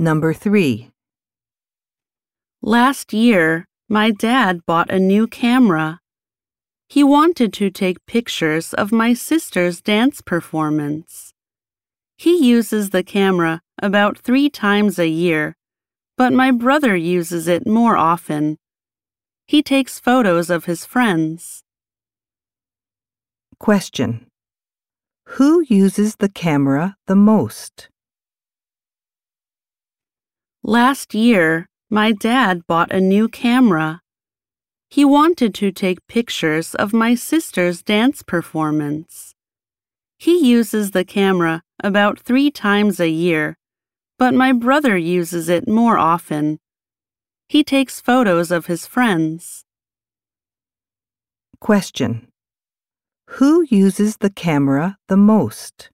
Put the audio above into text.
Number 3. Last year, my dad bought a new camera. He wanted to take pictures of my sister's dance performance. He uses the camera about three times a year, but my brother uses it more often. He takes photos of his friends. Question. Who uses the camera the most? Last year, my dad bought a new camera. He wanted to take pictures of my sister's dance performance. He uses the camera about three times a year, but my brother uses it more often. He takes photos of his friends. Question. Who uses the camera the most?